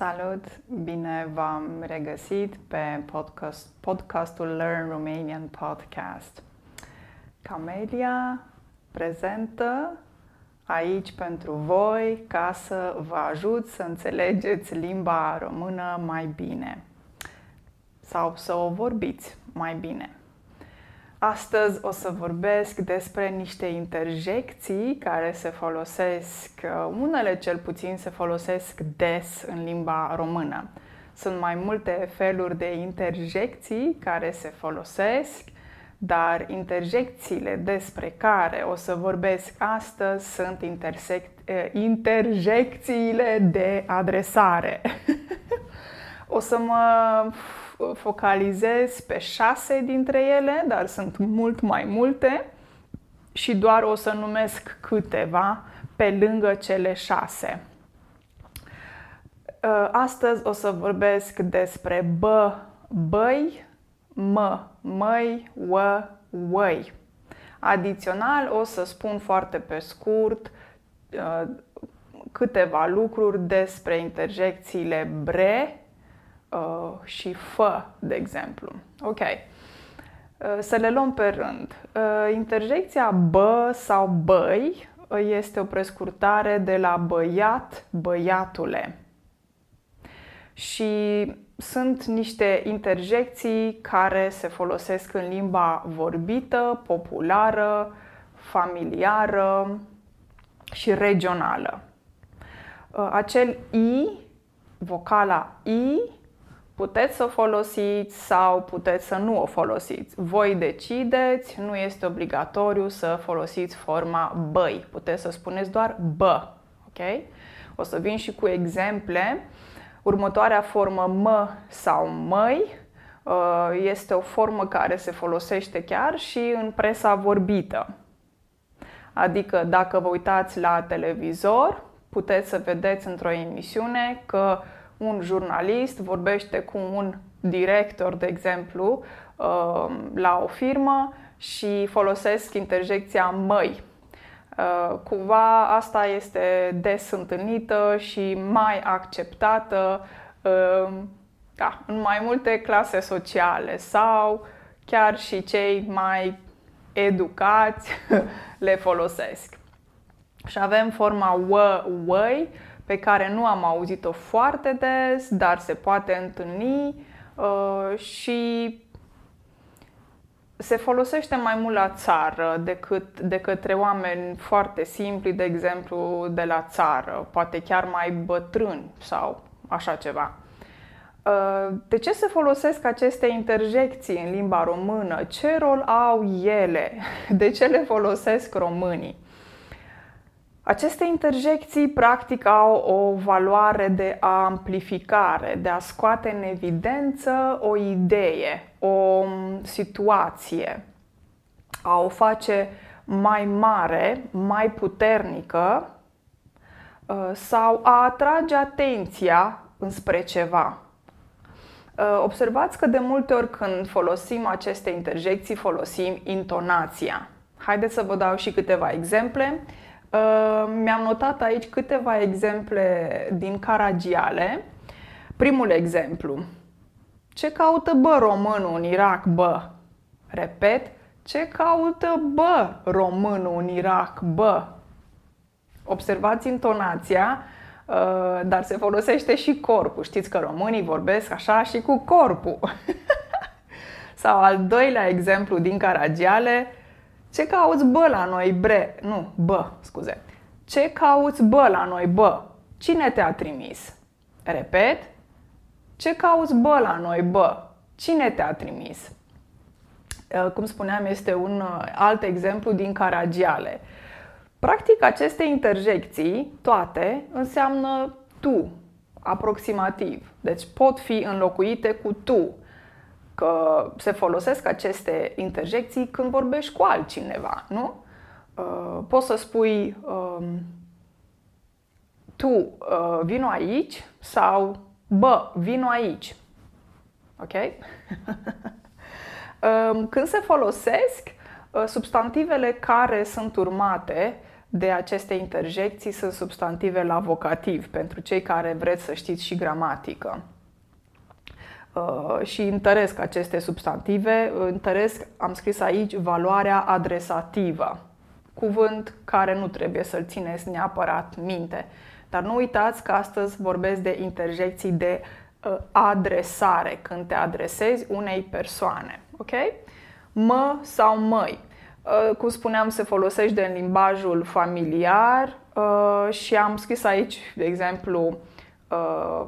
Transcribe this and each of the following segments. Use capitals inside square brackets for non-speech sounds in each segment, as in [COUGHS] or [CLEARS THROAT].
Salut! Bine v-am regăsit pe podcast, podcastul Learn Romanian Podcast. Camelia prezentă aici pentru voi ca să vă ajut să înțelegeți limba română mai bine sau să o vorbiți mai bine. Astăzi o să vorbesc despre niște interjecții care se folosesc, uh, unele cel puțin se folosesc des în limba română. Sunt mai multe feluri de interjecții care se folosesc, dar interjecțiile despre care o să vorbesc astăzi sunt intersect, uh, interjecțiile de adresare. [LAUGHS] o să mă focalizez pe șase dintre ele, dar sunt mult mai multe și doar o să numesc câteva pe lângă cele șase. Uh, astăzi o să vorbesc despre bă, băi, mă, măi, ă, uăi. Adițional o să spun foarte pe scurt uh, câteva lucruri despre interjecțiile bre, uh, și fă, de exemplu. Ok. Uh, să le luăm pe rând. Uh, interjecția bă sau băi uh, este o prescurtare de la băiat, băiatule. Și sunt niște interjecții care se folosesc în limba vorbită, populară, familiară și regională. Uh, acel i, vocala i, Puteți să o folosiți sau puteți să nu o folosiți. Voi decideți, nu este obligatoriu să folosiți forma băi. Puteți să spuneți doar bă. Ok? O să vin și cu exemple. Următoarea formă mă sau măi uh, este o formă care se folosește chiar și în presa vorbită. Adică dacă vă uitați la televizor, puteți să vedeți într-o emisiune că un jurnalist vorbește cu un director, de exemplu, uh, la o firmă și folosesc interjecția măi. Uh, cumva asta este des întâlnită și mai acceptată uh, da, în mai multe clase sociale sau chiar și cei mai educați [LAUGHS] le folosesc. Și avem forma wă, wăi, pe care nu am auzit-o foarte des, dar se poate întâlni uh, și se folosește mai mult la țară decât de către oameni foarte simpli, de exemplu, de la țară, poate chiar mai bătrâni sau așa ceva. Uh, de ce se folosesc aceste interjecții în limba română? Ce rol au ele? De ce le folosesc românii? Aceste interjecții practic au o valoare de amplificare, de a scoate în evidență o idee, o situație, a o face mai mare, mai puternică uh, sau a atrage atenția înspre ceva. Uh, observați că de multe ori când folosim aceste interjecții, folosim intonația. Haideți să vă dau și câteva exemple. Uh, mi-am notat aici câteva exemple din Caragiale. Primul exemplu. Ce caută bă românul în Irak, bă? Repet, ce caută bă românul în Irak, bă? Observați intonația, uh, dar se folosește și corpul. Știți că românii vorbesc așa și cu corpul. [LAUGHS] Sau al doilea exemplu din Caragiale, ce cauți bă la noi, bre? Nu, bă, scuze. Ce cauți bă la noi, bă? Cine te-a trimis? Repet. Ce cauți bă la noi, bă? Cine te-a trimis? Uh, cum spuneam, este un uh, alt exemplu din Caragiale. Practic, aceste interjecții, toate, înseamnă tu, aproximativ. Deci pot fi înlocuite cu tu că se folosesc aceste interjecții când vorbești cu altcineva, nu? Uh, poți să spui um, tu uh, vino aici sau bă, vino aici. Ok? [LAUGHS] um, când se folosesc, uh, substantivele care sunt urmate de aceste interjecții sunt substantive la vocativ, pentru cei care vreți să știți și gramatică. Uh, și întăresc aceste substantive, întăresc, am scris aici, valoarea adresativă. Cuvânt care nu trebuie să-l țineți neapărat minte. Dar nu uitați că astăzi vorbesc de interjecții de uh, adresare, când te adresezi unei persoane. Ok? Mă sau măi. Uh, cum spuneam, se folosește în limbajul familiar uh, și am scris aici, de exemplu, uh,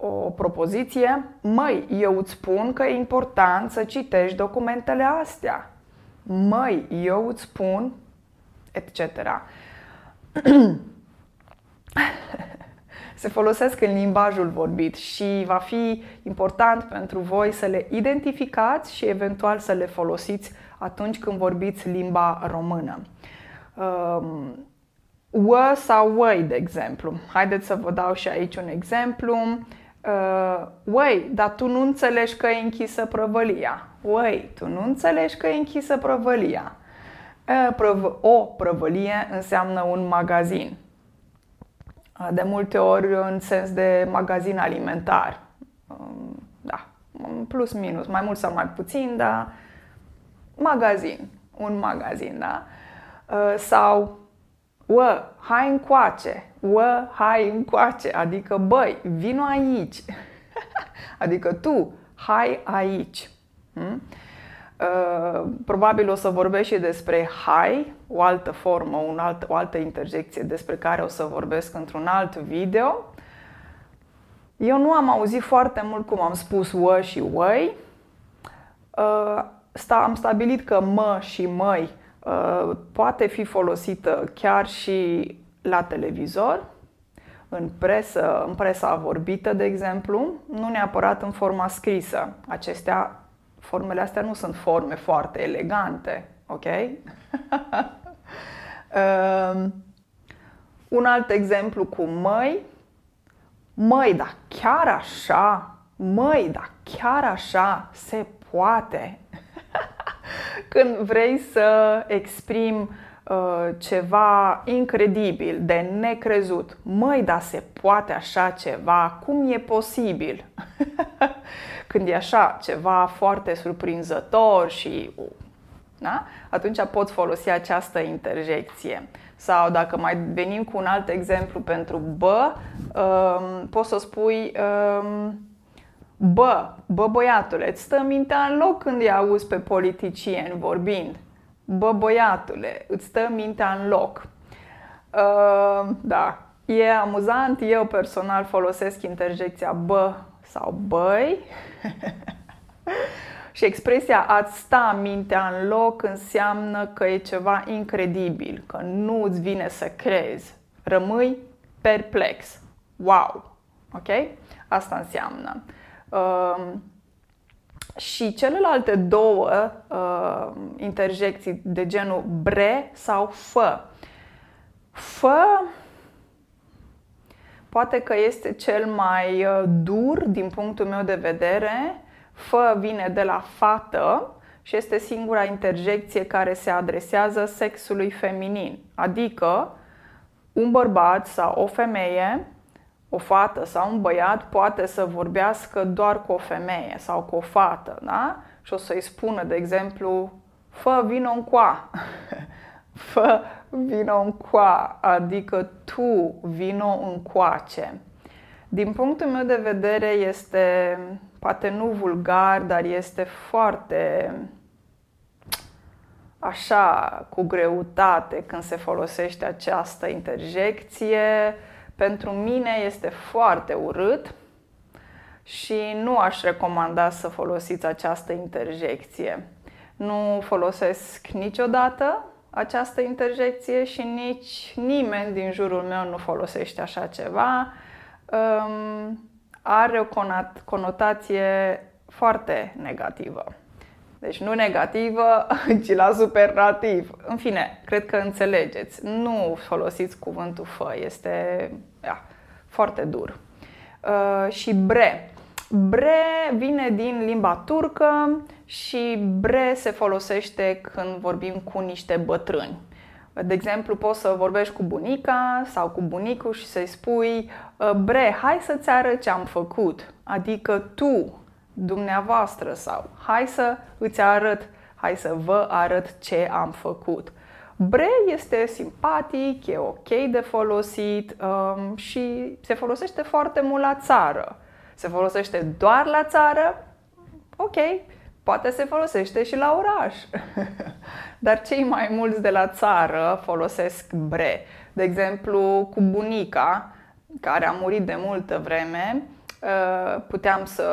o propoziție. Măi, eu îți spun că e important să citești documentele astea. Măi, eu îți spun, etc. [CLEARS THROAT] se folosesc în limbajul vorbit și va fi important pentru voi să le identificați și eventual să le folosiți atunci când vorbiți limba română. Um, Ă sau uăi, de exemplu. Haideți să vă dau și aici un exemplu. Uh, dar tu nu înțelegi că e închisă prăvălia. Uăi, tu nu înțelegi că e închisă prăvălia. Uh, o prăvălie înseamnă un magazin. De multe ori în sens de magazin alimentar. Um, da, plus minus, mai mult sau mai puțin, dar magazin, un magazin, da? Uh, sau, ă, hai încoace, ă, hai încoace, adică băi, vino aici, [LAUGHS] adică tu, hai aici. Hmm? Uh, probabil o să vorbesc și despre hai, o altă formă, un alt, o altă interjecție despre care o să vorbesc într-un alt video. Eu nu am auzit foarte mult cum am spus ă și uăi. Uh, sta, am stabilit că mă și măi uh, poate fi folosită chiar și la televizor, în presă, în presa vorbită, de exemplu, nu neapărat în forma scrisă. Acestea, formele astea nu sunt forme foarte elegante, ok? uh, [LAUGHS] un alt exemplu cu măi. Măi, dar chiar așa? Măi, dar chiar așa se poate? [LAUGHS] Când vrei să exprimi uh, ceva incredibil, de necrezut. Măi, dar se poate așa ceva? Cum e posibil? [LAUGHS] Când e așa ceva foarte surprinzător și da? atunci pot folosi această interjecție. Sau dacă mai venim cu un alt exemplu pentru bă, um, poți să spui um, Bă, bă băiatule, îți stă mintea în loc când îi auzi pe politicieni vorbind. Bă băiatule, îți stă mintea în loc. Uh, da, e amuzant, eu personal folosesc interjecția bă sau băi [LAUGHS] și expresia ați sta mintea în loc înseamnă că e ceva incredibil, că nu îți vine să crezi. Rămâi perplex. Wow! Ok? Asta înseamnă. Uh, și celelalte două uh, interjecții de genul bre sau fă. Fă poate că este cel mai uh, dur din punctul meu de vedere. Fă vine de la fată și este singura interjecție care se adresează sexului feminin, adică un bărbat sau o femeie o fată sau un băiat poate să vorbească doar cu o femeie sau cu o fată, da? Și o să-i spună, de exemplu, fă vino în coa, [LAUGHS] fă vino în coa, adică tu vino în coace. Din punctul meu de vedere este, poate nu vulgar, dar este foarte așa, cu greutate când se folosește această interjecție pentru mine este foarte urât și nu aș recomanda să folosiți această interjecție. Nu folosesc niciodată această interjecție și nici nimeni din jurul meu nu folosește așa ceva. Um, are o conotație foarte negativă. Deci nu negativă, [LAUGHS] ci la superlativ. În fine, cred că înțelegeți. Nu folosiți cuvântul fă, este ia, foarte dur. Uh, și bre. Bre vine din limba turcă și bre se folosește când vorbim cu niște bătrâni. De exemplu, poți să vorbești cu bunica sau cu bunicul și să-i spui ă, Bre, hai să-ți arăt ce am făcut. Adică tu, dumneavoastră sau hai să îți arăt, hai să vă arăt ce am făcut. Bre este simpatic, e ok de folosit um, și se folosește foarte mult la țară. Se folosește doar la țară? Ok, poate se folosește și la oraș. [LAUGHS] Dar cei mai mulți de la țară folosesc bre. De exemplu, cu bunica, care a murit de multă vreme, uh, puteam să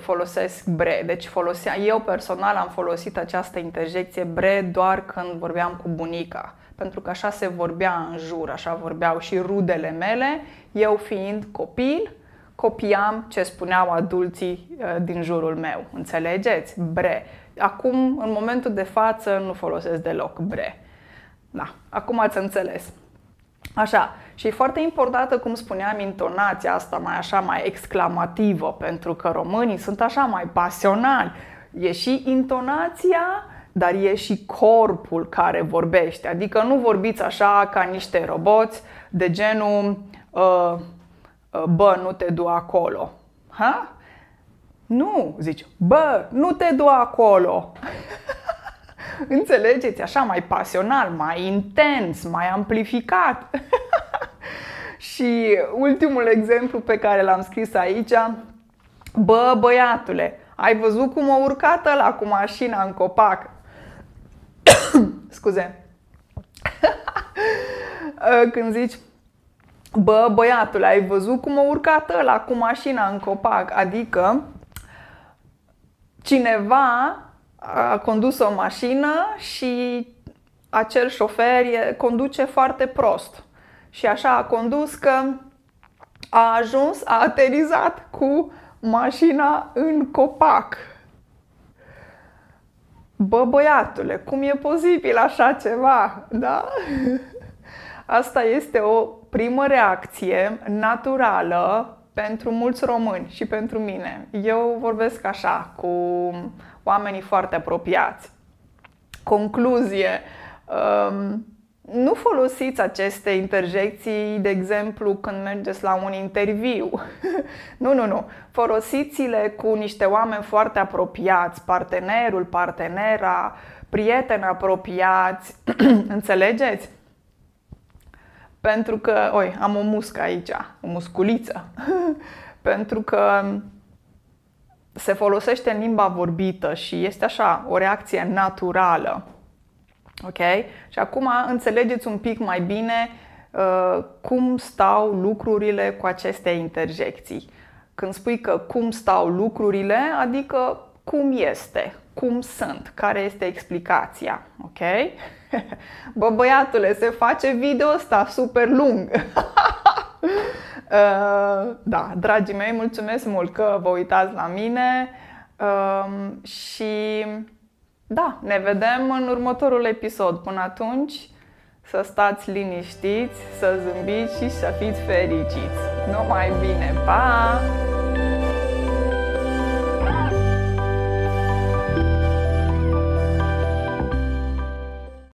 folosesc bre. Deci folosea, eu personal am folosit această interjecție bre doar când vorbeam cu bunica. Pentru că așa se vorbea în jur, așa vorbeau și rudele mele, eu fiind copil, copiam ce spuneau adulții uh, din jurul meu. Înțelegeți? Bre. Acum, în momentul de față, nu folosesc deloc bre. Da, acum ați înțeles. Așa, și e foarte importantă, cum spuneam, intonația asta mai așa, mai exclamativă, pentru că românii sunt așa mai pasionali. E și intonația, dar e și corpul care vorbește. Adică nu vorbiți așa ca niște roboți de genul uh, bă, nu te du acolo. Ha? Nu, zici, bă, nu te du acolo. [LAUGHS] Înțelegeți? Așa mai pasional, mai intens, mai amplificat. [LAUGHS] Și ultimul exemplu pe care l-am scris aici, bă, băiatule, ai văzut cum a urcat ăla cu mașina în copac? [COUGHS] Scuze. [LAUGHS] Când zici, Bă, băiatule, ai văzut cum a urcat ăla cu mașina în copac? Adică cineva a condus o mașină și acel șofer conduce foarte prost. Și așa a condus că a ajuns, a aterizat cu mașina în copac. Bă, băiatule, cum e posibil așa ceva? Da? [LAUGHS] Asta este o primă reacție naturală pentru mulți români și pentru mine. Eu vorbesc așa cu oamenii foarte apropiați. Concluzie. Um, nu folosiți aceste interjecții, de exemplu, când mergeți la un interviu. [LAUGHS] nu, nu, nu. Folosiți-le cu niște oameni foarte apropiați, partenerul, partenera, prieteni apropiați. [CLEARS THROAT] Înțelegeți? Pentru că, oi, am o muscă aici, o musculiță. [LAUGHS] Pentru că se folosește în limba vorbită și este așa, o reacție naturală. Ok? Și acum înțelegeți un pic mai bine uh, cum stau lucrurile cu aceste interjecții. Când spui că cum stau lucrurile, adică cum este, cum sunt, care este explicația. Ok? [LAUGHS] Bă, băiatule, se face video ăsta super lung. [LAUGHS] uh, da, dragii mei, mulțumesc mult că vă uitați la mine uh, și da, ne vedem în următorul episod. Până atunci, să stați liniștiți, să zâmbiți și să fiți fericiți. Numai bine, pa!